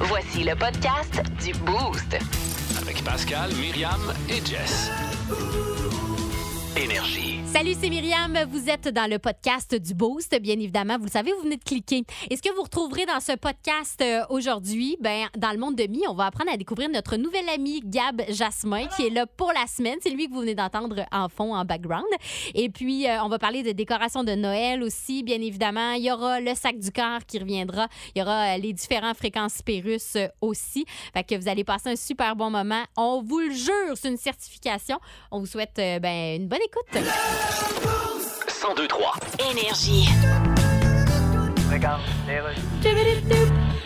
Voici le podcast du Boost. Avec Pascal, Myriam et Jess. Salut, c'est Myriam. Vous êtes dans le podcast du Boost. Bien évidemment, vous le savez, vous venez de cliquer. Et ce que vous retrouverez dans ce podcast euh, aujourd'hui, ben, dans le monde de mi, on va apprendre à découvrir notre nouvel ami Gab Jasmin, qui est là pour la semaine. C'est lui que vous venez d'entendre en fond, en background. Et puis, euh, on va parler de décoration de Noël aussi, bien évidemment. Il y aura le sac du cœur qui reviendra. Il y aura euh, les différents fréquences Pérus aussi. Fait que vous allez passer un super bon moment. On vous le jure, c'est une certification. On vous souhaite ben, une bonne écoute. 1023. Énergie.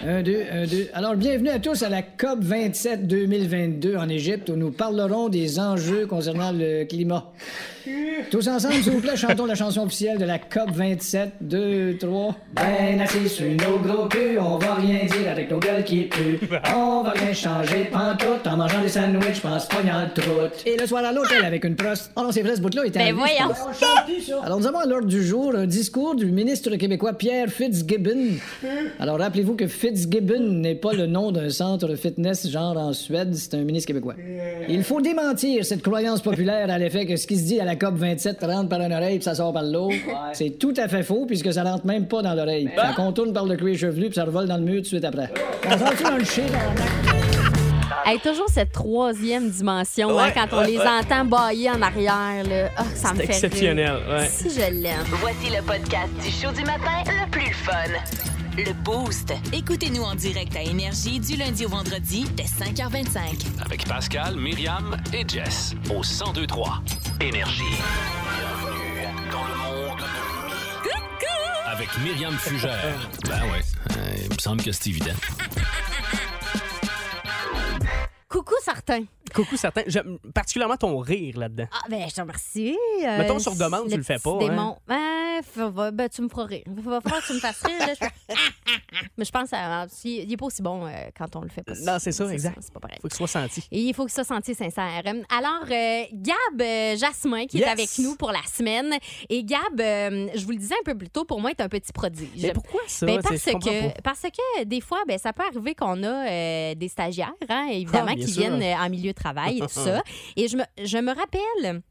Un, deux, un, deux. Alors, bienvenue à tous à la COP 27 2022 en Égypte où nous parlerons des enjeux concernant le climat. Tous ensemble, s'il vous plaît, chantons la chanson officielle de la COP 27. Deux, trois. Ben assis sur nos gros culs, on va rien dire avec nos gueules qui puent. On va rien changer pantoute en mangeant des sandwichs, pense pognant le troute. Et le soir à l'hôtel avec une proste. Oh non, c'est vrai, ce bout-là était Ben voyons. Alors, nous avons à l'ordre du jour un discours du ministre québécois Pierre Fitzgibbon. Alors, rappelez-vous que Fitzgibbon n'est pas le nom d'un centre fitness genre en Suède, c'est un ministre québécois. Il faut démentir cette croyance populaire à l'effet que ce qui se dit à la COP 27 rentre par une oreille puis ça sort par l'autre. C'est tout à fait faux puisque ça rentre même pas dans l'oreille. Ça contourne par le cuir chevelu puis ça revole dans le mur tout de suite après. Dans le Hey, toujours cette troisième dimension, hein, quand on les entend bailler en arrière. Là. Ah, ça me fait rire. exceptionnel, ouais. Si je l'aime. Voici le podcast du show du matin le plus fun. Le Boost. Écoutez-nous en direct à Énergie du lundi au vendredi dès 5h25. Avec Pascal, Myriam et Jess. Au 1023. Énergie. Bienvenue dans le monde de Mi. Avec Myriam Fugère. Ben ouais, euh, il me semble que c'est évident. Coucou, certains. Coucou, certains. J'aime particulièrement ton rire là-dedans. Ah, ben, je te remercie. Euh, Mettons sur demande, tu le fais pas, Démon. Ouais, faut- va- ben, tu me feras rire. Il va falloir que tu me fasses rire. là, je fais- Mais je pense qu'il n'est pas aussi bon euh, quand on le fait pas. Non, c'est ça, exact. C'est pas pareil. Faut que ce soit senti. Et il faut que ça sente sincère. Alors, euh, Gab euh, Jasmin, qui Yes. est avec nous pour la semaine. Et Gab, euh, je vous le disais un peu plus tôt, pour moi, est un petit prodige. Mais pourquoi ça? Ben, parce, que, parce que des fois, ben, ça peut arriver qu'on a euh, des stagiaires, hein, évidemment, Ah, bien qui sûr. viennent euh, en milieu de travail et tout ça. Et je me, je me rappelle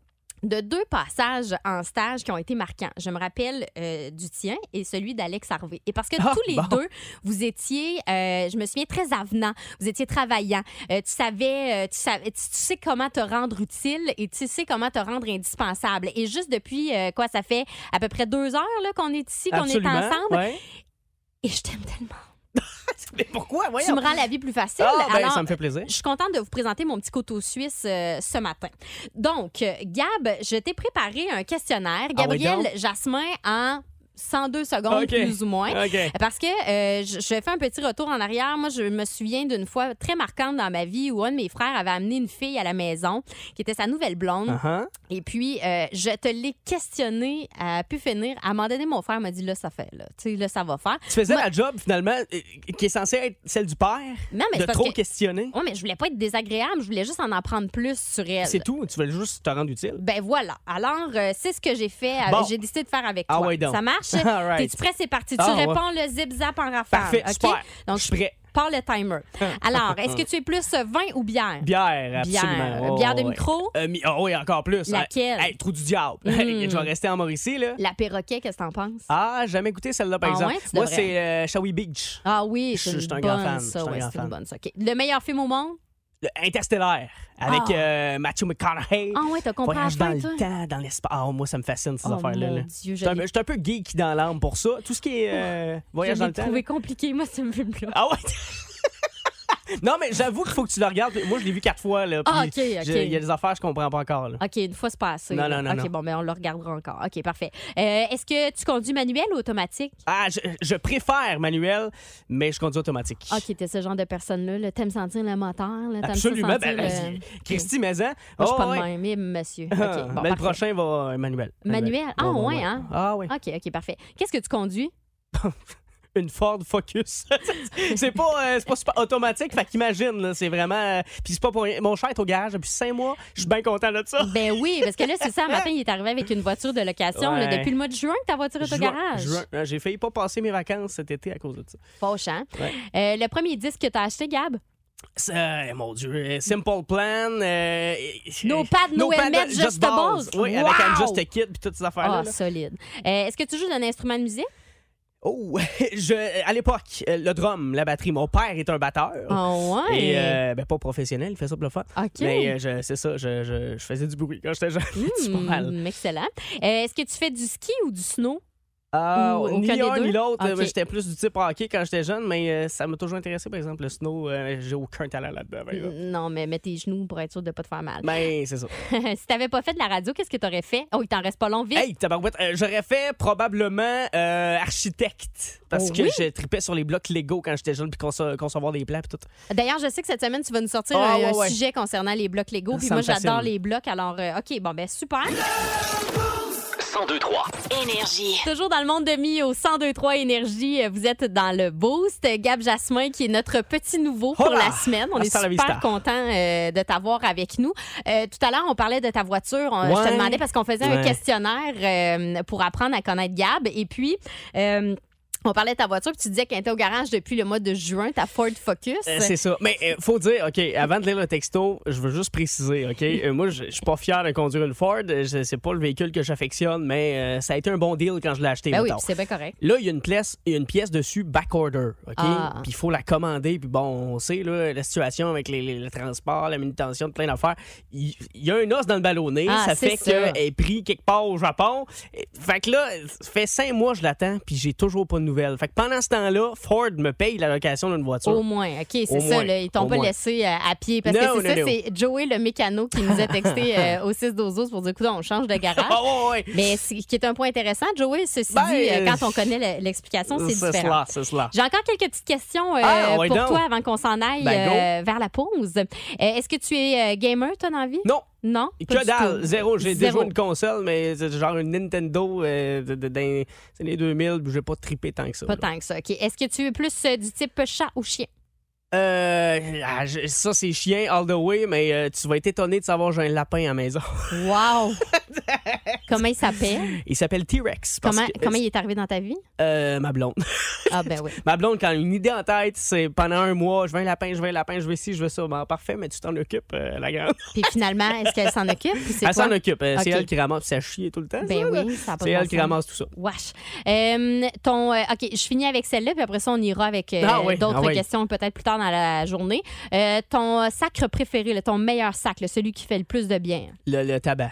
de deux passages en stage qui ont été marquants. Je me rappelle euh, du tien et celui d'Alex Harvey. Et parce que Ah, tous les bon. deux, vous étiez, euh, je me souviens, très avenant. Vous étiez travaillant. Euh, tu savais, tu, savais tu, tu sais comment te rendre utile et tu sais comment te rendre indispensable. Et juste depuis, quoi, ça fait à peu près deux heures qu'on est ici, qu'on est ensemble. ouais. Et je t'aime tellement. Mais pourquoi? Voyons. Tu me rends la vie plus facile. Ah, ben, Alors, ça me fait plaisir. je suis contente de vous présenter mon petit couteau suisse euh, ce matin. Donc, euh, Gab, je t'ai préparé un questionnaire. Ah oui, Gabriel. Jasmin en 102 secondes, plus ou moins. Parce que euh, je, je fais un petit retour en arrière. Moi, je me souviens d'une fois très marquante dans ma vie où un de mes frères avait amené une fille à la maison qui était sa nouvelle blonde. Uh-huh. Et puis, euh, je te l'ai questionné à pu finir. À un moment donné, mon frère m'a dit là, ça fait, là. Tu sais, là, ça va faire. Tu faisais Moi- la job, finalement, euh, qui est censée être celle du père, Non, mais de trop que- questionner. Oui, mais je voulais pas être désagréable. Je voulais juste en apprendre plus sur elle. C'est tout? Tu veux juste te rendre utile? Ben voilà. Alors, euh, c'est ce que j'ai fait. Bon. J'ai décidé de faire avec Ah toi. ouais, donc. Ça marche? Right. T'es-tu prêt? C'est parti. Ah, tu ouais. réponds le zip-zap en rafale. Parfait, super. Donc, Je suis prêt. Le timer. Alors, est-ce que tu es plus vin ou bière? Bière, absolument. Bière. Oh, Bière de ouais. micro? Euh, mi- ah oui, encore plus. Laquelle? Hey, trou du diable. Mm. Je vais rester en Mauricie, là. La perroquet, qu'est-ce que t'en penses? Ah, jamais goûté celle-là, par Ah exemple. ouais, Moi, c'est euh, Shawi Beach. Ah oui, Je- c'est une bonne, fan. Ça. ouais, une fan. bonne, ça. OK. Le meilleur film au monde? Interstellaire, avec Ah. euh, Matthew McConaughey. Ah ouais, t'as compris Voyage dans le temps, dans l'espace. Ah, moi, ça me fascine, ces Oh, affaires-là. mon là. Dieu, Je je suis un, je un peu geek dans l'âme pour ça. Tout ce qui est euh, voyage Je dans le temps. trouvé là. compliqué, moi, ce film-là. Ah ouais? non, mais j'avoue qu'il faut que tu le regardes. Moi, je l'ai vu quatre fois. Là, Ah, ok, ok. Il y a des affaires que je comprends pas encore. Là. OK, une fois c'est passé. Non, là. non, non, OK, non. bon, mais on le regardera encore. OK, parfait. Euh, Est-ce que tu conduis manuel ou automatique? Ah, je, je préfère manuel, mais je conduis automatique. OK, t'es ce genre de personne-là. là. T'aimes sentir le moteur? là, Absolument. sentir Ben, le-. Christy Maison. Moi, je suis Oh, pas de ouais. même, mais monsieur. OK, bon, mais le prochain va euh, manuel. Manuel? Ah, ouais, hein? Ah, oui. OK, OK, parfait. Qu'est-ce que tu conduis? une Ford Focus. c'est pas, euh, c'est pas super automatique, fait qu'imagine, c'est vraiment. euh, Puis c'est pas pour rien. Mon cher est au garage depuis cinq mois, je suis bien content de ça. Ben oui, parce que là, c'est ça. Un matin, il est arrivé avec une voiture de location. là, depuis le mois de juin que ta voiture est au garage. juin. Euh, J'ai failli pas passer mes vacances cet été à cause de ça. Fauche, hein? Ouais. Euh, le premier disque que tu as acheté, Gab? Ça, mon Dieu, Simple Plan. euh, No Pad, No Helmet, Just Balls. Oui, Wow! avec un Just a Kid puis toutes ces affaires-là. Ah, là. solide. Euh, Est-ce que tu joues d'un instrument de musique? Oh, je, à l'époque, euh, le drum, la batterie, mon père est un batteur. Oh, ouais? Et euh, ben, pas professionnel, il fait ça pour le fun. OK. Mais euh, je- c'est ça, je, je, je faisais du bruit quand j'étais jeune. c'est pas mal. Excellent. Euh, Est-ce que tu fais du ski ou du snow? Ah, Ou ni aucun des un deux? ni l'autre. Ok. Euh, J'étais plus du type hockey quand j'étais jeune, mais euh, ça m'a toujours intéressé. Par exemple, le snow, euh, j'ai aucun talent là-dedans. par exemple. Non, mais mets tes genoux pour être sûr de pas te faire mal. Ben, c'est ça. si t'avais pas fait de la radio, qu'est-ce que t'aurais fait? Oh, il t'en reste pas long, vite. Hey, tabarouette, euh, j'aurais fait probablement euh, architecte. Parce Oh que oui? je tripais sur les blocs Lego quand j'étais jeune, puis conce- concevoir des plans, puis tout. D'ailleurs, je sais que cette semaine, tu vas nous sortir Ah, un, ouais, un ouais. sujet concernant les blocs Lego. Ça Puis me moi, j'adore les blocs. Alors, euh, OK, bon, ben super. 1023. Énergie. Toujours dans le monde de mi au 1023 Énergie. euh, Vous êtes dans le Boost. Gab Jasmin, qui est notre petit nouveau pour Hola! la semaine. On est Hasta super content euh, de t'avoir avec nous. Euh, tout à l'heure, on parlait de ta voiture. On- Je te demandais parce qu'on faisait un questionnaire euh, pour apprendre à connaître Gab. Et puis... on parlait de ta voiture, puis tu disais qu'elle était au garage depuis le mois de juin, ta Ford Focus. Euh, c'est ça. Mais euh, faut dire, OK, avant de lire le texto, je veux juste préciser, OK? Euh, moi, je je suis pas fier de conduire une Ford. Euh, je- C'est pas le véhicule que j'affectionne, mais ça a été un bon deal quand je l'ai acheté. ben oui, c'est bien correct. Là, il y a une pièce, il y a une pièce dessus back order, OK? Ah. Puis il faut la commander, puis bon, on sait là, la situation avec les, les- le transport, la manutention plein d'affaires. Il, il y a un os dans le ballonné, Ah, ça fait qu'elle est pris quelque part au Japon. Fait que là, ça fait cinq mois que je l'attends, puis j'ai toujours pas de nouvelles. Fait que pendant ce temps-là, Ford me paye la location d'une voiture. Au moins, OK, c'est ça. Là, ils t'ont pas moins. laissé euh, à pied. Parce que c'est ça, c'est Joey, le mécano, qui nous a texté euh, au 6 12 pour dire, écoute, on change de garage. Ah ouais, ouais. Mais ce qui est un point intéressant, Joey, ceci Ben, dit, euh, quand on connaît le- l'explication, c'est C'est différent. cela, c'est cela. J'ai encore quelques petites questions Ah, pour donc. toi avant qu'on s'en aille Ben, vers la pause. Est-ce que tu es gamer, toi, dans la vie? Non, Non? Que dalle, zéro. J'ai déjà une console, mais c'est genre une Nintendo euh, de, de- les années 2000, puis j'ai pas trippé tant que ça. Pas là. tant que ça. OK. Est-ce que tu es plus euh, du type chat ou chien? Euh, ah, je- ça, c'est chien all the way, mais euh, tu vas être étonné de savoir que j'ai un lapin à la maison. Wow! comment il s'appelle? Il s'appelle T-Rex. Comment, que- comment il est arrivé dans ta vie? Euh, ma blonde. Ah, ben oui. ma blonde, quand une idée en tête, c'est pendant un mois, je veux un lapin, je veux un lapin, je veux ci, je veux ça. Bon, parfait, mais tu t'en occupes, euh, la grande. Puis finalement, est-ce qu'elle s'en occupe? Elle s'en occupe. euh, C'est elle qui ramasse, ça chie tout le temps. Ben ça, oui, ça C'est elle qui ramasse tout ça. Wesh. Euh, ton, OK, je finis avec celle-là, puis après ça, on ira avec Ah oui, d'autres ah oui. questions peut-être plus tard dans la journée. Ton sacre préféré, là, ton meilleur sac, là, celui qui fait le plus de bien? Le, le tabac.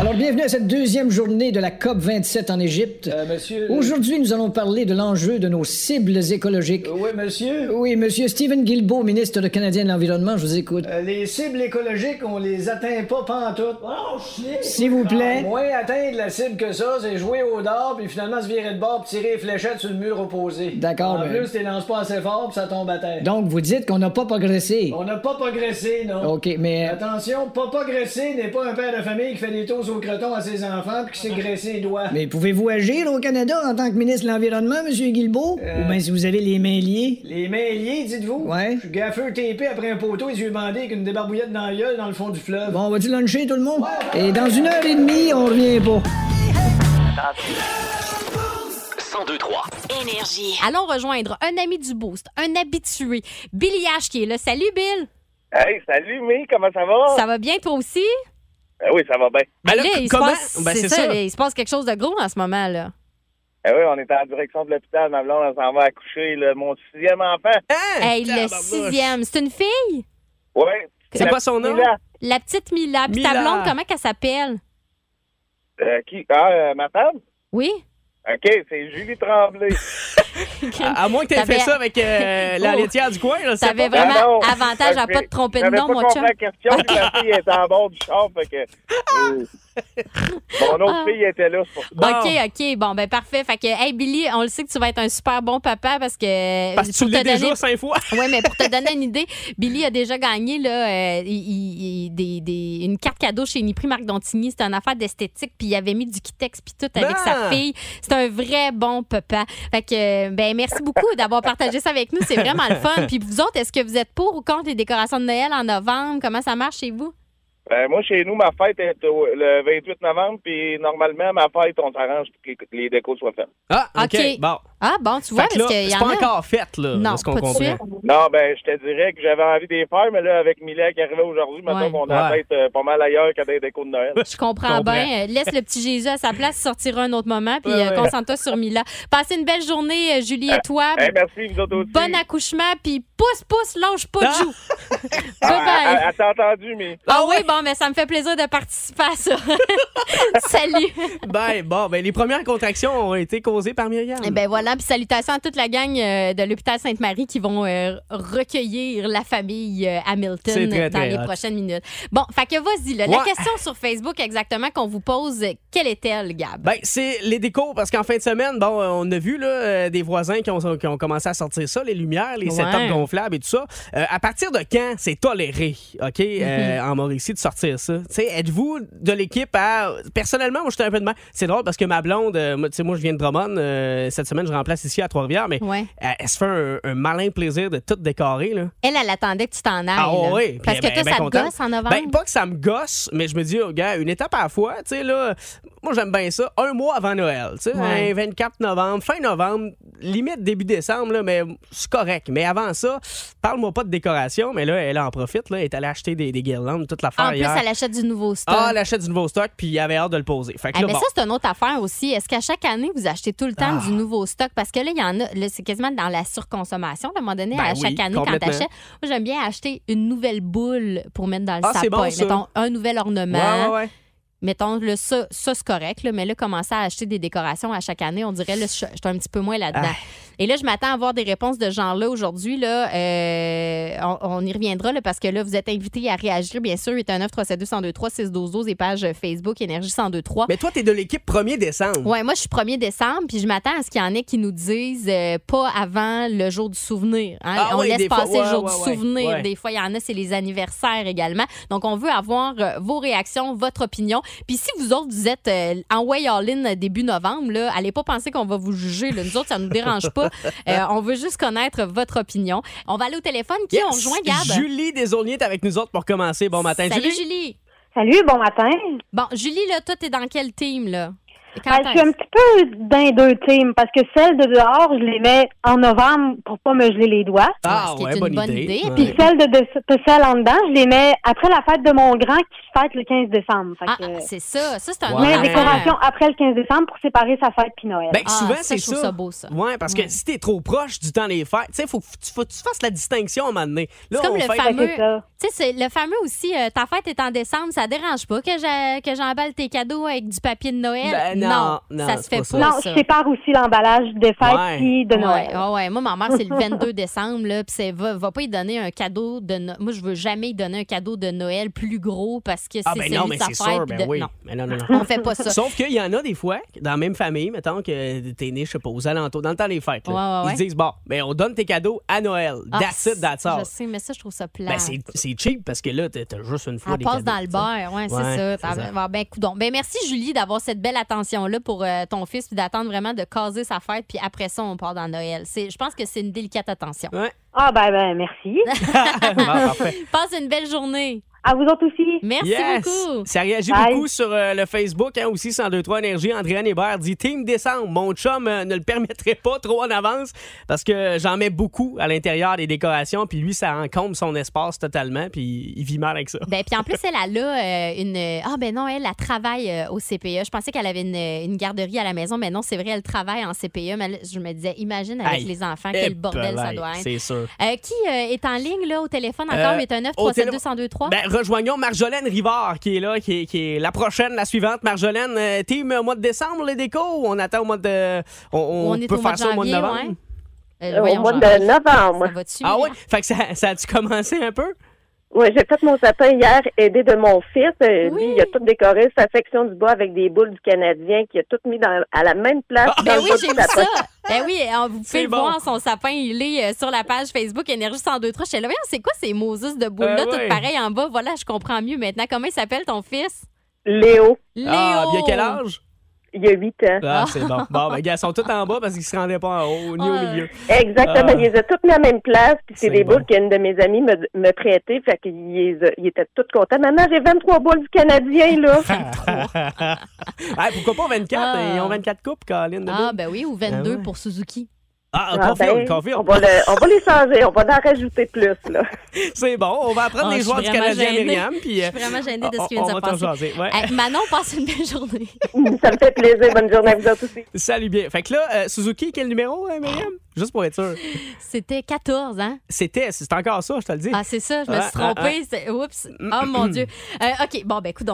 Alors, bienvenue à cette deuxième journée de la COP 27 en Égypte. monsieur. Aujourd'hui, nous allons parler de l'enjeu de nos cibles écologiques. Oui, monsieur. Oui, monsieur Stephen Guilbeault, ministre de canadien de l'Environnement, je vous écoute. Euh, les cibles écologiques, on les atteint pas pantoute. Oh, shit. S'il vous plaît. Moins atteindre la cible que ça, c'est jouer au dard, puis finalement se virer de bord, puis tirer les fléchettes sur le mur opposé. D'accord, En plus, tu lances pas assez fort, puis ça tombe à terre. Donc, vous dites qu'on n'a pas progressé. On n'a pas progressé, non. OK, mais... euh, Attention, pas progresser n'est pas un père de famille qui fait des tours au croton à ses enfants puis qui s'est graissé les doigts. Mais pouvez-vous agir au Canada en tant que ministre de l'Environnement, monsieur Guilbeault? Euh. Ou bien si vous avez les mains liées? Les mains liées, dites-vous? Ouais. Je suis gaffeux TP après un poteau, les yeux bandés avec une débarbouillette dans la gueule dans le fond du fleuve. Bon, on va-tu luncher tout le monde? Et dans une heure et demie, on revient pas. 1023. Énergie. Allons rejoindre un ami du Boost, un habitué, Billy H qui est là. Salut, Bill! Hey, salut, Mi, comment ça va? Ça va bien, toi aussi? Ben oui, ça va bien. Ben là, Là, il, se passe, Ben, c'est c'est ça, il se passe quelque chose de gros en ce moment, là. Ben oui, on est en direction de l'hôpital, ma blonde, elle s'en va accoucher, là, mon sixième enfant. Hein? Hey, le sixième, c'est une fille? Ouais. C'est quoi son nom? Mila. La petite Mila. Puis ta blonde, comment qu'elle s'appelle? Euh, qui? Ah, euh, ma femme? Oui? OK, c'est Julie Tremblay. À, à moins que tu aies fait ça avec euh, la Oh. laitière du coin, T'avais vraiment Ah non, avantage à pas te tromper de nom, pas mon chum. la question, puis la fille était en bord du char, fait que... euh, Mon autre fille était là, c'est pour ça. Bon. OK, OK. Bon, ben parfait. Fait que, hey, Billy, on le sait que tu vas être un super bon papa parce que. Parce que tu l'as déjà cinq fois. Oui, mais pour te donner une idée, Billy a déjà gagné là, euh, il- il- il- des, des- une carte cadeau chez Nipri Marc Dontigny. C'était une affaire d'esthétique, puis il avait mis du Kitex puis tout avec Ah! sa fille. C'est un vrai bon papa. Fait que, ben, merci beaucoup d'avoir partagé ça avec nous. C'est vraiment le fun. Puis vous autres, est-ce que vous êtes pour ou contre les décorations de Noël en novembre? Comment ça marche chez vous? Ben, moi, chez nous, ma fête est au- le 28 novembre, puis normalement, ma fête, on s'arrange pour que les, les décos soient faites. Ah, OK. OK. Bon. Ah, bon, tu vois, Fait que là, parce qu'il y c'est en pas a. encore fait, là, Non, de ce qu'on pas de comprend. suite. Non, ben, je te dirais que j'avais envie de les faire, mais là, avec Mila qui arrivait aujourd'hui, maintenant Ouais. qu'on a la Ouais. tête euh, pas mal ailleurs qu'à des décos de Noël. Je comprends Comprends. bien. Euh, Laisse le petit Jésus à sa place, il sortira un autre moment, puis Ouais, euh, ouais. concentre-toi sur Mila. Passez une belle journée, euh, Julie et toi. Merci, vous autres aussi. Bon accouchement, puis pousse, pousse, lâche pas de Ah. joue. Ah, bye bye. elle- elle t'a entendu, mais... Ah oui, bon, mais ça me fait plaisir de participer à ça. Salut. Ben, bon, ben, les premières contractions ont été causées par Myriam. Eh ben voilà, puis salutations à toute la gang euh, de l'hôpital Sainte-Marie qui vont euh, recueillir la famille euh, Hamilton très, dans très les hot. prochaines minutes. Bon, fait que vas-y, là, la question sur Facebook exactement qu'on vous pose, quelle est-elle, Gab? Ben, c'est les décos, parce qu'en fin de semaine, bon, on a vu là, des voisins qui ont, qui ont commencé à sortir ça, les lumières, les Ouais. setups gonflables et tout ça. Euh, à partir de quand c'est toléré, OK, euh, en Mauricie, de sortir ça? Tu sais, êtes-vous de l'équipe à. Personnellement, moi, j'étais un peu de mal. C'est drôle parce que ma blonde, euh, moi, tu sais, moi, je viens de Drummond. euh, cette semaine, je remplace ici à Trois-Rivières, mais Ouais. elle, elle se fait un, un malin plaisir de tout décorer, là. Elle, elle attendait que tu t'en ailles. Ah oui, Parce que toi, ça te gosse en novembre? Ben, pas que ça me gosse, mais je me dis, oh, gars, une étape à la fois. Tu sais, là, moi, j'aime bien ça. Un mois avant Noël, tu sais, Ouais. un 24 novembre, fin novembre, limite début décembre, là, mais c'est correct. Mais avant ça, parle-moi pas de décoration, mais là, elle en profite, là, elle est allée acheter des, des guirlandes, toute l'affaire en plus, hier. elle achète du nouveau stock. Ah, elle achète du nouveau stock, puis elle avait hâte de le poser. Fait que Eh, là, mais bon. ça, c'est une autre affaire aussi. Est-ce qu'à chaque année, vous achetez tout le temps Ah. du nouveau stock? Parce que là, il y en a, là, c'est quasiment dans la surconsommation. À un moment donné, Ben à oui, chaque année, quand complètement. t'achètes, moi, j'aime bien acheter une nouvelle boule pour mettre dans le Ah, sapin. bon. Mettons, un nouvel ornement. Ouais, ouais, ouais. Mettons, là, ça, ça c'est correct. là, mais là, commencer à acheter des décorations à chaque année, on dirait, là, je suis un petit peu moins là-dedans. Ah. Et là, je m'attends à avoir des réponses de ce genre-là aujourd'hui. Là, Euh, on, on y reviendra là, parce que là, vous êtes invités à réagir, bien sûr. 819 372 1023 612 et page Facebook Énergie 1023. Mais toi, t'es de l'équipe 1er décembre. Ouais, moi, je suis 1er décembre, puis je m'attends à ce qu'il y en ait qui nous disent euh, pas avant le jour du souvenir. hein. Ah on oui, laisse fois, passer le jour ouais, du ouais, souvenir. Des fois, il y en a, c'est les anniversaires également. Donc, on veut avoir euh, vos réactions, votre opinion. Puis si vous autres, vous êtes en way all-in début novembre, là, allez pas penser qu'on va vous juger. là. Nous autres, ça nous dérange pas. Euh, on veut juste connaître votre opinion. On va aller au téléphone. Qui Yes. on rejoint, Gab? Julie Desaulniers est avec nous autres pour commencer. Bon matin, Salut, Julie. Julie. Salut, bon matin. Bon, Julie, là, toi, t'es dans quel team, là? Ben, je suis un petit peu dans les deux teams parce que celles de dehors, je les mets en novembre pour pas me geler les doigts. Ah, ce qui est ouais, une bonne, bonne idée. idée. Ouais. Puis celles de, de, de celles en dedans, je les mets après la fête de mon grand qui se fête le 15 décembre. Fait Ah, que, c'est ça. Ça, c'est un Ouais. décoration après le 15 décembre pour séparer sa fête puis Noël. Ben, Ah, souvent, c'est je trouve ça. ça beau, ça. Ouais, parce Ouais. que si t'es trop proche du temps des fêtes, tu sais, faut, que tu- faut que tu fasses la distinction à un moment donné. Là, comme on le fait- fameux-. Tu sais, c'est le fameux aussi, euh, ta fête est en décembre, ça dérange pas que j'a- que j'emballe tes cadeaux avec du papier de Noël? Ben, non, non, ça se fait pas pas, ça. non, je sépare aussi l'emballage des fêtes Ouais. puis de Noël. ouais, ouais. Moi, ma mère, c'est le 22 décembre, là, puis c'est va, va pas y donner un cadeau de No- Moi, je veux jamais y donner un cadeau de Noël plus gros parce que c'est Ah, ben celui non, de mais sa c'est fête, sûr, ben de- oui. Non, Mais non, non, non. on fait pas ça. Sauf qu'il y en a des fois, dans la même famille, mettons que t'es né, je sais pas, aux alentours, dans le temps des fêtes, là, Ouais, ouais, ouais. ils se disent, bon, ben on donne tes cadeaux à Noël. Ah, that's it, that's all. Je sais, mais ça, je trouve ça plat. Ben, c'est c'est cheap parce que là, t'as t'as juste une fois Elle des passe cadeaux, dans le tu sais. beurre, ouais, c'est Ouais, ça. c'est Ben, coudonc. Ben, merci, Julie, d'avoir cette belle attention-là pour euh, ton fils, puis d'attendre vraiment de caser sa fête, puis après ça, on part dans Noël. C'est- Je pense que c'est une délicate attention. Ouais. Ah, ben, ben, merci. Bon. Passe une belle journée. À vous autres aussi. Merci Yes! beaucoup. Ça réagit Bye. beaucoup sur euh, le Facebook, hein, aussi 1023 Énergie. Andréane Hébert dit Team décembre, mon chum euh, ne le permettrait pas trop en avance parce que j'en mets beaucoup à l'intérieur des décorations, puis lui, ça encombre son espace totalement, puis il vit mal avec ça. Ben, puis en plus, elle a là euh, une. Ah, ben non, elle, elle travaille euh, au CPE. Je pensais qu'elle avait une, une garderie à la maison, mais non, c'est vrai, elle travaille en CPE. Mais je me disais, imagine avec Aïe. les enfants, quel Eh, bordel ça doit être. C'est sûr. Euh, qui euh, est en ligne, là, au téléphone encore? Euh, 819 au 372 1023 Ben, rejoignons Marjolaine Rivard qui est là, qui est, qui est la prochaine, la suivante. Marjolaine, euh, team euh, mois de décembre, les décos, on attend au mois de. On, on On est peut au mois faire de ça au mois de novembre? ouais. Euh, Au mois de novembre. Ça va-tu? Ah oui? Fait que ça, ça a-tu commencé un peu? Oui, j'ai fait mon sapin hier, aidé de mon fils. Euh, Oui. Lui, il a tout décoré sa section du bois avec des boules du Canadien qu'il a tout mis dans, à la même place. dans Ben le oui, bas j'ai vu sapin. ça. Ben oui, euh, vous pouvez le bon. voir, son sapin, il est euh, sur la page Facebook Énergie 1023. Je suis là, c'est quoi ces Moses de boules-là, Euh, toutes ouais. pareilles en bas? Voilà, je comprends mieux maintenant. Comment il s'appelle ton fils? Léo, Léo. Ah, bien quel âge? Il a 8 ans. Ah, c'est bon. Bon, ben, gars, ils sont tous en bas parce qu'ils se rendaient pas en haut, ni au Ah. milieu. Exactement, Ah. il les mis à la même place. Puis c'est des bon. boules qu'une de mes amies me, me prêtait. Fait qu'il les a- il était tout content. Maman, j'ai 23 boules du Canadien, là. Ah, pourquoi pas 24? Ah. Ils ont 24 coupes, Colin. Ah, ben oui, ou 22 Ah ouais. pour Suzuki. Ah, Ah, confirme, ben, confirme. on, va le- on va les changer. On va en rajouter plus, là. C'est bon, on va apprendre Ah, les joueurs du Canadien, gênée. Myriam. Puis, Je euh, suis vraiment gênée de ce on- qui vient on de se passer. jaser, ouais. Hey, Manon, passe une belle journée. Ça me fait plaisir. Bonne journée à vous autres aussi. Salut bien. Fait que là, euh, Suzuki, quel numéro, euh, Myriam? Juste pour être sûr. C'était 14, hein? C'était, c'est encore ça, je te le dis. Ah, c'est ça, je me suis trompée. Oups. Oh mon Dieu. Euh, OK, bon, ben, écoute,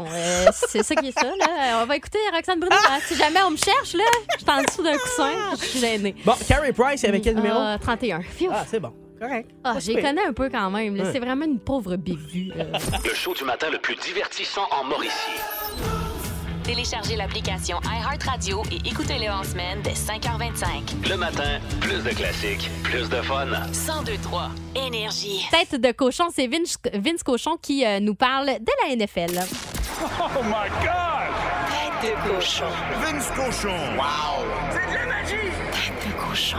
c'est ça qui est ça, là. Euh, On va écouter Roxane Bruno. hein. Si jamais on me cherche, là, je suis en dessous d'un coussin. Je suis gênée. Bon, Carey Price, il y avait quel numéro? Ah, 31. Phew. Ah, c'est bon. Correct. Ah, super. connais un peu quand même. là. Ouais. C'est vraiment une pauvre bévue. Le show du matin le plus divertissant en Mauricie. Téléchargez l'application iHeartRadio et écoutez-le en semaine dès 5h25. Le matin, plus de classiques, plus de fun. 1023 Énergie. Tête de cochon, c'est Vince, Vince Cochon qui euh, nous parle de la NFL. Tête de cochon. Vince Cochon. Wow! C'est de la magie! Tête de cochon.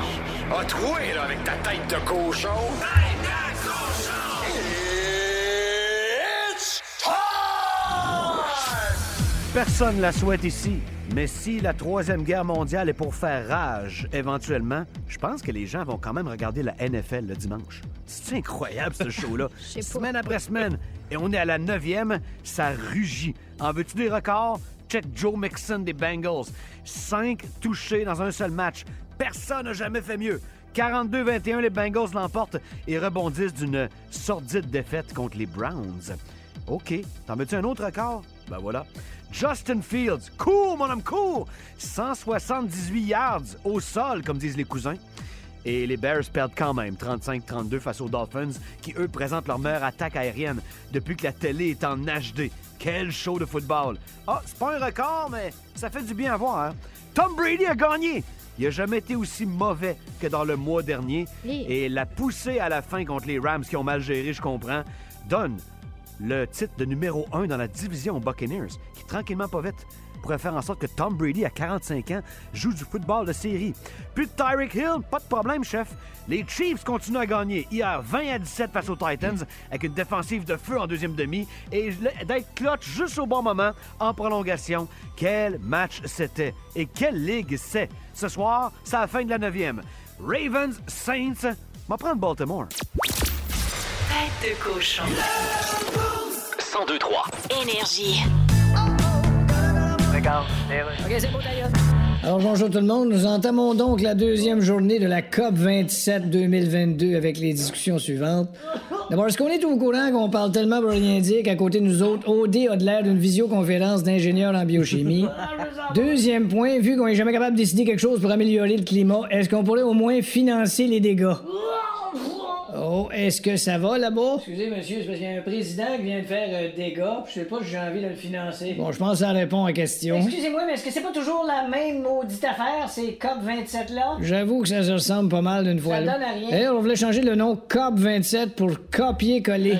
A troué, là, avec ta tête de cochon. Tête de cochon! Personne ne la souhaite ici. Mais si la Troisième Guerre mondiale est pour faire rage, éventuellement, je pense que les gens vont quand même regarder la NFL le dimanche. C'est incroyable, ce show-là? pas. semaine après semaine. Et on est à la neuvième, ça rugit. En veux-tu des records? Check Joe Mixon des Bengals. Cinq touchés dans un seul match. Personne n'a jamais fait mieux. 42-21, les Bengals l'emportent et rebondissent d'une sordide défaite contre les Browns. OK. T'en veux-tu un autre record? Ben voilà. Justin Fields. Cool, mon homme, cool! 178 yards au sol, comme disent les cousins. Et les Bears perdent quand même 35-32 face aux Dolphins, qui eux présentent leur meilleure attaque aérienne depuis que la télé est en HD. Quel show de football! Ah, c'est pas un record, mais ça fait du bien à voir. hein. Tom Brady a gagné! Il a jamais été aussi mauvais que dans le mois dernier. Et la poussée à la fin contre les Rams qui ont mal géré, je comprends, donne le titre de numéro 1 dans la division Buccaneers, qui tranquillement pas vite pourrait faire en sorte que Tom Brady, à 45 ans, joue du football de série. Plus de Tyreek Hill, pas de problème, chef. Les Chiefs continuent à gagner. Hier, 20 à 17 face aux Titans, avec une défensive de feu en deuxième demi, et d'être clutch juste au bon moment, en prolongation. Quel match c'était! Et quelle ligue c'est! Ce soir, c'est la fin de la neuvième. Ravens, Saints, m'en prendre Baltimore. 1023. Énergie. Alors bonjour tout le monde, nous entamons donc la deuxième journée de la COP 27 2022 avec les discussions suivantes. D'abord, est-ce qu'on est au courant qu'on parle tellement pour rien dire qu'à côté de nous autres, OD a de l'air d'une visioconférence d'ingénieurs en biochimie? Deuxième point, vu qu'on est jamais capable de décider quelque chose pour améliorer le climat, est-ce qu'on pourrait au moins financer les dégâts? Oh, est-ce que ça va là-bas? Excusez, monsieur, c'est parce qu'il y a un président qui vient de faire euh, des gars, puis je sais pas si j'ai envie de le financer. Bon, je pense que ça répond à la question. Excusez-moi, mais est-ce que c'est pas toujours la même maudite affaire, ces COP27-là? J'avoue que ça se ressemble pas mal d'une fois. Ça là. donne à rien. D'ailleurs, on voulait changer le nom COP27 pour copier-coller.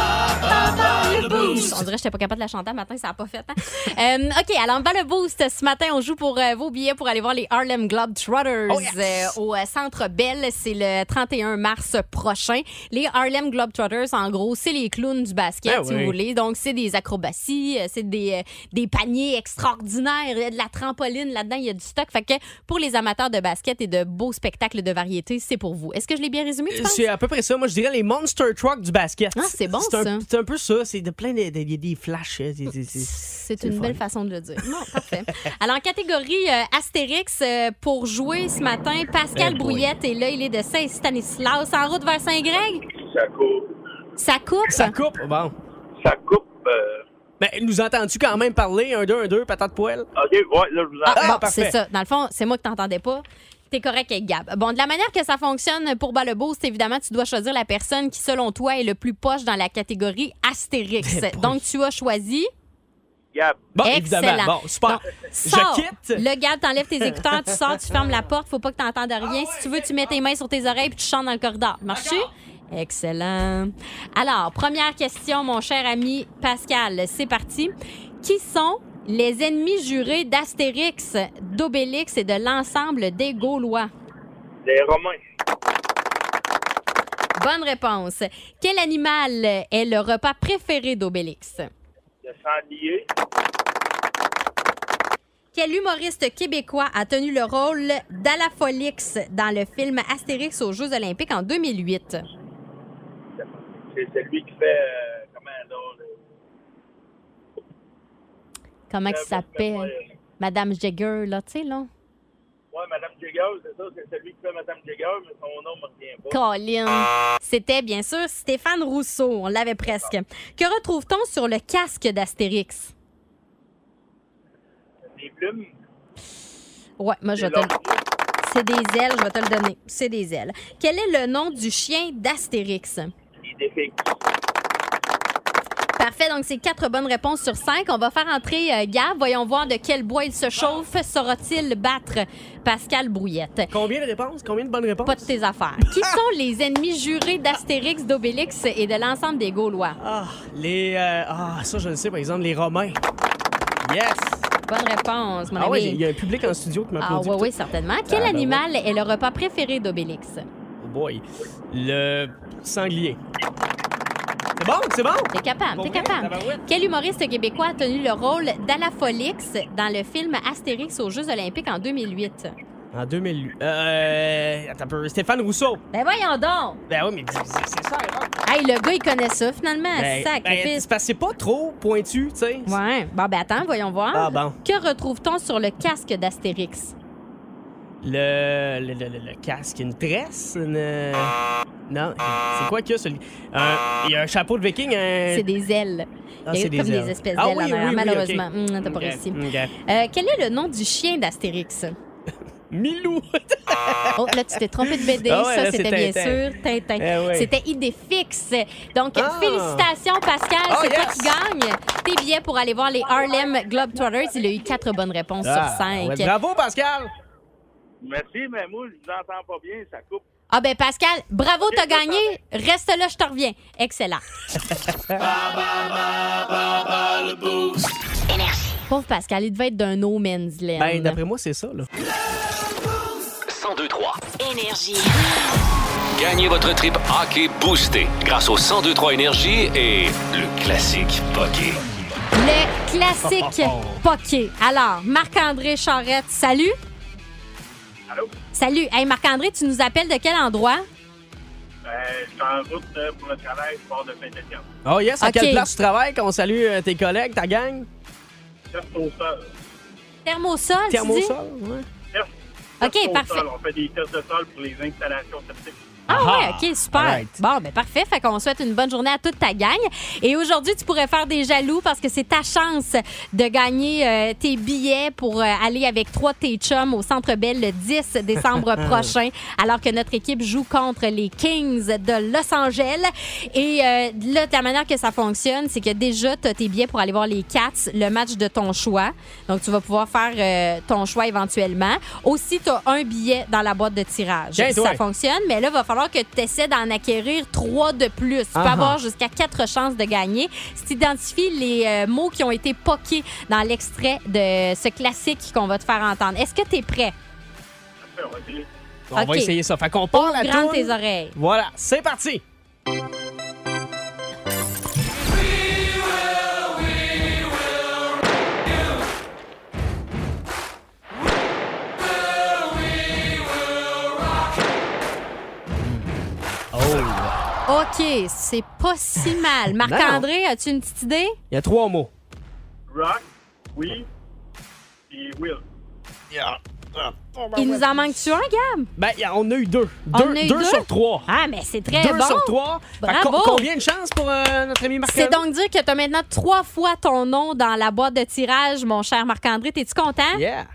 On dirait que j'étais pas capable de la chanter matin, ça n'a pas fait. hein? Euh, OK, alors dans le boost, ce matin, on joue pour euh, vos billets pour aller voir les Harlem Globetrotters Oh, yes! euh, au Centre Bell. C'est le 31 mars prochain. Les Harlem Globetrotters, en gros, c'est les clowns du basket, Ben si oui. vous voulez. Donc, c'est des acrobaties, c'est des, des paniers extraordinaires, il y a de la trampoline là-dedans, il y a du stock. Fait que pour les amateurs de basket et de beaux spectacles de variété, c'est pour vous. Est-ce que je l'ai bien résumé, tu penses? C'est à peu près ça. Moi, je dirais les Monster Trucks du basket. Ah, c'est bon, ça. C'est un peu ça. C'est de plein de, de- des, des, des flashs. euh, c'est- une le belle façon de le dire. Non, parfait. Alors, en catégorie euh, Astérix, euh, pour jouer ce matin, Pascal Eh. Brouillette est là. Il est de Saint-Stanislas, en route vers Saint-Greg. Ça coupe. Ça coupe? Ça coupe, bon. Ça coupe. euh, Ben, nous entends-tu quand même parler? Un, deux, un, deux, patate poêle? OK, ouais, là, je vous Ah, entends. bon, c'est ça. Dans le fond, c'est moi que t'entendais pas. T'es correct avec Gab. Bon, de la manière que ça fonctionne pour Bas le Boost, évidemment, tu dois choisir la personne qui, selon toi, est le plus poche dans la catégorie Astérix. Donc, tu as choisi. Gab. Bon, Excellent. évidemment. Bon, super. Donc, Je quitte. Le Gab, t'enlèves tes écouteurs, tu sors, tu fermes la porte, faut pas que t'entendes rien. Si tu veux, tu mets tes mains sur tes oreilles puis tu chantes dans le corridor. Marche-tu? Excellent. Alors, première question, mon cher ami Pascal. C'est parti. Qui sont les ennemis jurés d'Astérix, d'Obélix et de l'ensemble des Gaulois? Les Romains. Bonne réponse. Quel animal est le repas préféré d'Obélix? Le sanglier. Quel humoriste québécois a tenu le rôle d'Alafolix dans le film Astérix aux Jeux olympiques en 2008? C'est celui qui fait. euh, comment là? Comment il Euh, s'appelle? Madame Jagger, là, tu sais, là. Ouais, Madame Jagger, c'est ça, c'est celui qui fait Madame Jagger, mais son nom me revient pas. Colin. C'était bien sûr Stéphane Rousseau. On l'avait presque. Que retrouve-t-on sur le casque d'Astérix? Des plumes. Ouais, moi, je vais te le... C'est des ailes, je vais te le donner. C'est des ailes. Quel est le nom du chien d'Astérix? Parfait, donc c'est quatre bonnes réponses sur cinq. On va faire entrer euh, Gab. Voyons voir de quel bois il se chauffe. Saura-t-il battre Pascal Brouillette? Combien de réponses? Combien de bonnes réponses? Pas de tes affaires. Qui sont les ennemis jurés d'Astérix, d'Obélix et de l'ensemble des Gaulois? Ah, les. euh, ah, ça, je le sais, par exemple, les Romains. Yes! Bonne réponse, mon Ah, ami. il y a un public en studio qui Ah m'applaudit. oui, oui, certainement. Quel Ah, ben animal est le repas préféré d'Obélix? Oh boy. Le sanglier. C'est bon, c'est bon? T'es capable, t'es capable. Quel humoriste québécois a tenu le rôle d'Alafolix dans le film Astérix aux Jeux olympiques en 2008? En 2008. Euh. Attends un peu. Stéphane Rousseau. Ben voyons donc! Ben oui, mais c'est ça. Hey, le gars, il connaît ça, finalement. Ben, ben, Sacrifice. que c'est pas trop pointu, tu sais. Ouais. Bon, ben attends, voyons voir. Ah, bon. Que retrouve-t-on sur le casque d'Astérix? Le, le, le, le- casque, une tresse, une... Non, c'est quoi qu'il y a, celui... Un- Il y a un chapeau de viking, un... C'est des ailes. Ah, Il y a c'est des comme ailes. des espèces Ah d'ailes oui, oui, malheureusement. Hum, t'as pas réussi. Euh, quel est le nom du chien d'Astérix? Milou! Oh, là, tu t'es trompé de BD. Ah ouais, ça, c'était bien sûr Tintin. Eh oui. C'était Idéfix. Donc, Ah. félicitations, Pascal. Oh, c'est toi qui gagne tes billets pour aller voir les Harlem Globetrotters. Il a eu quatre bonnes réponses Ah, sur cinq. ouais, bravo, Pascal! Merci, mais moi, je vous entends pas bien, ça coupe. Ah ben Pascal, bravo, t'as gagné. Reste là, je te reviens. Excellent. Pauvre Pascal, il devait être d'un no man's land. Ben, d'après moi, c'est ça, là. 1023. Énergie. Gagnez votre trip hockey boosté grâce au 1023 Énergie et le classique Poké. Le classique poké. Alors, Marc-André Charrette, salut. Allô? Salut. Hey, Marc-André, tu nous appelles de quel endroit? Euh, je suis en route euh, pour le travail, je pars de Saint-Étienne. Oh yes, à Ok. quelle place tu travailles? Qu'on salue euh, tes collègues, ta gang? Test au sol. Thermosol, tu dis? Thermosol, ouais. Test, OK, parfait. On fait des tests de sol pour les installations septiques. Ah ouais, OK, super. Bon, ben parfait. Fait qu'on souhaite une bonne journée à toute ta gang. Et aujourd'hui, tu pourrais faire des jaloux parce que c'est ta chance de gagner euh, tes billets pour euh, aller avec trois de tes chums au Centre Bell le 10 décembre prochain, alors que notre équipe joue contre les Kings de Los Angeles. Et euh, là, la manière que ça fonctionne, c'est que déjà, tu as tes billets pour aller voir les Cats, le match de ton choix. Donc, tu vas pouvoir faire ton choix éventuellement. Aussi, tu as un billet dans la boîte de tirage. Toi. ça fonctionne, mais là, va falloir que tu essaies d'en acquérir trois de plus. Tu peux avoir jusqu'à quatre chances de gagner si tu identifies les euh, mots qui ont été poqués dans l'extrait de ce classique qu'on va te faire entendre. Est-ce que tu es prêt? On va essayer. On Ok. va essayer ça. Fait qu'on Grande toune. tes oreilles. Voilà, c'est parti! OK, c'est pas si mal. Marc-André, as-tu une petite idée? Il y a trois mots. Rock, oui, et Will. Il nous en manque-tu un, Gab? Ben, y a- on a eu deux. On Deux, en a eu deux deux? sur trois. Ah, mais c'est très deux bon. sur trois. Bravo. co- combien de chances pour euh, notre ami marc C'est donc dire que tu as maintenant trois fois ton nom dans la boîte de tirage, mon cher Marc-André. T'es-tu content? Yeah.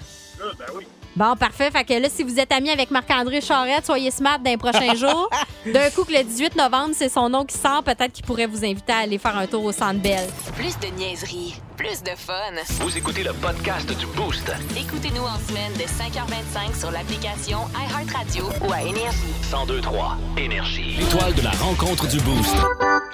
Ah, ben oui. Bon, parfait. Fait que là, si vous êtes ami avec Marc-André Charette, soyez smart dans les prochains jours. D'un coup, que le 18 novembre, c'est son nom qui sort, peut-être qu'il pourrait vous inviter à aller faire un tour au Centre Bell. Plus de niaiserie, plus de fun. Vous écoutez le podcast du Boost. Écoutez-nous en semaine de 5h25 sur l'application iHeartRadio ou à Énergie. 1023 Énergie. L'étoile de la rencontre du Boost.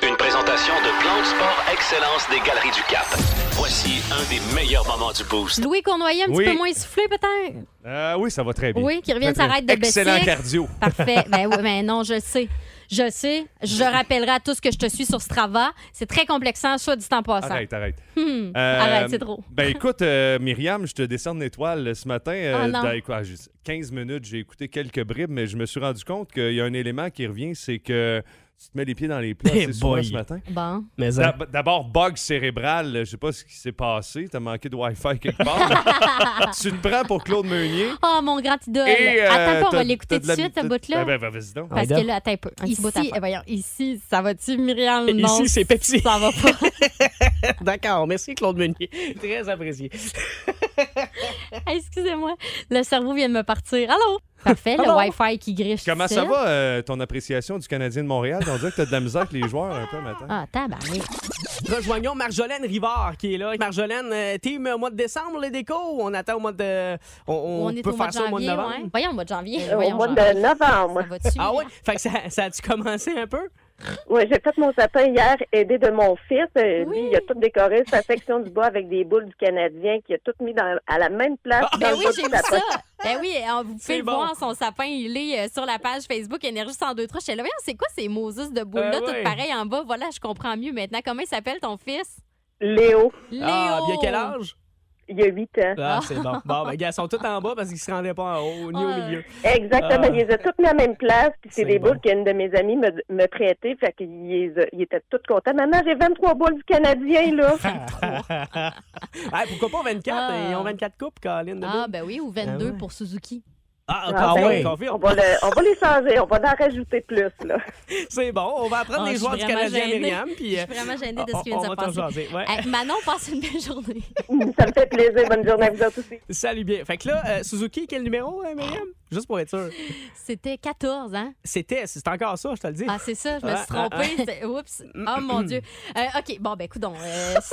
Une présentation de Plan de Sport Excellence des Galeries du Cap. Voici un des meilleurs moments du Boost. Louis Cournoyer, un petit Oui. peu moins essoufflé, peut-être? Euh, oui, ça va très bien. Oui, qui Très, très- s'arrête de Excellent Bessic. cardio. Parfait. Ben oui, mais non, je le sais. Je le sais. Je rappellerai à tous que je te suis sur Strava. C'est très complexant, soit dit en passant. Arrête, arrête. Hmm, Euh, Arrête, c'est trop. Ben écoute, euh, Myriam, je te décerne l'étoile euh, ce matin. Oh non. dans- quoi, juste 15 minutes, j'ai écouté quelques bribes, mais je me suis rendu compte qu'il y a un élément qui revient, c'est que tu te mets les pieds dans les plats Eh souvent boy. ce matin? Bon. Mais hein. D'ab- D'abord, bug cérébral, je sais pas ce qui s'est passé. T'as manqué de Wi-Fi quelque part. tu te prends pour Claude Meunier. Oh, mon grand idole. Et, euh, attends pas, on va l'écouter tout de suite, ce bout-là. Ben, ben, vas-y donc. Parce que là, attends un peu. Un petit bout Ici, eh, voyons, ici, ça va-tu, Myriam? Ici, Non, c'est Pepsi. Ça va pas. D'accord, merci Claude Meunier. Très apprécié. Hey, Excusez-moi, le cerveau vient de me partir. Allô? Parfait, le? Wi-Fi qui griche. Comment ça va, euh, ton appréciation du Canadien de Montréal? On dirait que t'as de la misère avec les joueurs un peu maintenant. Ah, tabarnak. Rejoignons Marjolaine Rivard qui est là. Marjolaine, euh, team au mois de décembre, les décos on attend au mois de. On, on On est peut au mois faire de ça au mois de janvier, novembre? ouais. Voyons, au mois de janvier. Au Voyons, mois janvier. de novembre. Ça va-tu? Ah oui? Fait que ça, ça a-tu commencé un peu? Oui, j'ai fait mon sapin hier, aidé de mon fils. Euh, Lui, il a tout décoré sa section du bois avec des boules du Canadien, qui a tout mis dans- à la même place. dans Ben le oui, j'ai du vu sapin. ça. Ben oui, euh, vous pouvez le bon. voir, son sapin, il est euh, sur la page Facebook Énergie 1023. J'étais là, voyons, c'est quoi ces Moses de boules-là, Euh, toutes ouais. pareilles en bas? Voilà, je comprends mieux maintenant. Comment il s'appelle ton fils? Léo, Léo! Ah, bien quel âge? Il a 8 ans. Ah, c'est bon. Bon, ben, gars, ils sont tous en bas parce qu'ils se rendaient pas en haut ni au milieu. Exactement, Ah. il les a toutes mis à la même place, puis c'est des bon. boules qu'une de mes amies me, me prêtait, fait qu'il les a- il était tout content. Maman, j'ai 23 boules du Canadien, là. Ah, pourquoi pas 24? Ah. Ils ont 24 coupes, Caroline. de Ah, ben oui, ou 22 Ah ouais. pour Suzuki. Ah, Ah, ah ben, On va, le- on va les changer, on va en rajouter plus, là. C'est bon, on va apprendre Ah, les joueurs du Canadien, gênée. Myriam. Puis, Je euh, suis vraiment gênée de on- ce qui vient on de se passer. jaser, ouais. Hey, Manon, passe une belle journée. Ça me fait plaisir. Bonne journée à vous autres aussi. Salut bien. Fait que là, euh, Suzuki, quel numéro, hein, Myriam? Juste pour être sûr. C'était 14, hein? C'était, c'est encore ça, je te le dis. Ah, c'est ça, je me suis Ah, ah, trompée. C'était- Oups. Oh mon Dieu. Euh, OK, bon, ben, écoute,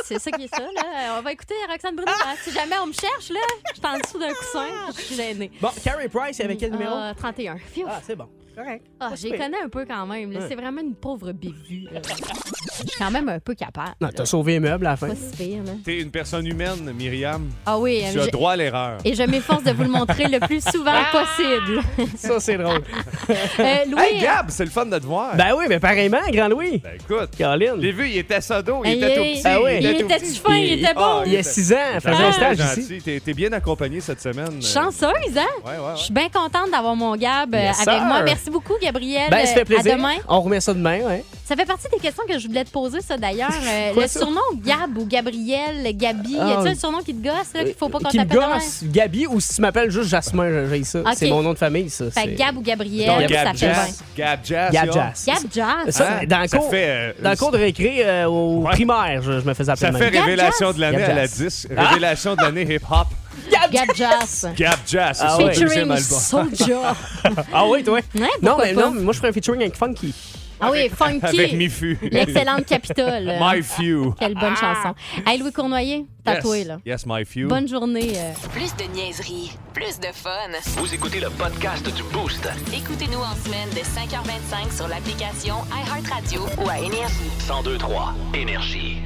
c'est ça qui est ça, là. Euh, On va écouter Roxane Bruno. hein. Si jamais on me cherche, là, je suis en dessous d'un coussin, je suis gênée. Bon, Carrie Price, il y avait quel numéro? Ah, 31. Phew. Ah, c'est bon. Correct. Ah, connais un peu quand même. là. C'est vraiment une pauvre bévue. là. Je suis quand même un peu capable. Non, t'as sauvé les meubles à la fin. Pas si pire, là. T'es une personne humaine, Myriam. Ah oui, Tu euh, as je- droit à l'erreur. et je m'efforce de vous le montrer le plus souvent possible. Ça, c'est drôle. Euh, Louis, Hey, Gab, c'est le fun de te voir. Ben oui, mais pareillement, Grand Louis. Ben écoute, Caroline. j'ai vu, il était sodo, il Hey, était tout hey, petit. Ah oui. il tout était petit. fin, il était Ah, bon. Il y a six ans, faisait un Ah, stage gentil. ici. T'es, t'es bien accompagné cette semaine. Chanceuse, hein? Ouais, ouais, ouais. Je suis bien contente d'avoir mon Gab euh, Yes, avec sir. moi. Merci beaucoup, Gabriel. Ben, ça Euh, fait plaisir. À demain. On remet ça demain, ouais. Ça fait partie des questions que je voulais te poser, ça d'ailleurs. Euh, le ça? surnom Gab ou Gabriel, Gabi, Ah, y a-t-il oui. un surnom qui te gosse, là, qu'il faut pas qu'on Qui me t'appelle gosse, Gabi, ou si tu m'appelles juste Jasmin, j'ai ça. C'est mon nom de famille, ça. Fait Gab ou Gabriel, Donc, ça Gab fait bien. Jazz. Gab Jazz. Gab. Jazz. Gab Jazz. Ça, Hein? dans, le Ça cours, fait, euh, dans le cours de récré euh, au Ouais. primaire, je, je me faisais appeler Ça fait même. révélation de l'année à la Jazz. 10. Révélation de l'année hip-hop. Gab Jazz. Gab Jazz, c'est Ah ouais. Featuring. Soulja. Ah oui, toi? Ouais, Non, mais pas? non, mais moi, je ferais un featuring avec Funky. Ah oui, Funky. Avec Mifu. L'excellente Capitole. My Few. Quelle bonne chanson. Hey, Louis Cournoyer, tatoué, Yes. là. Yes, My Few. Bonne journée. euh. Plus de niaiserie, plus de fun. Vous écoutez le podcast du Boost. Écoutez-nous en semaine de 5h25 sur l'application iHeartRadio ou à Énergie. 1023 Énergie.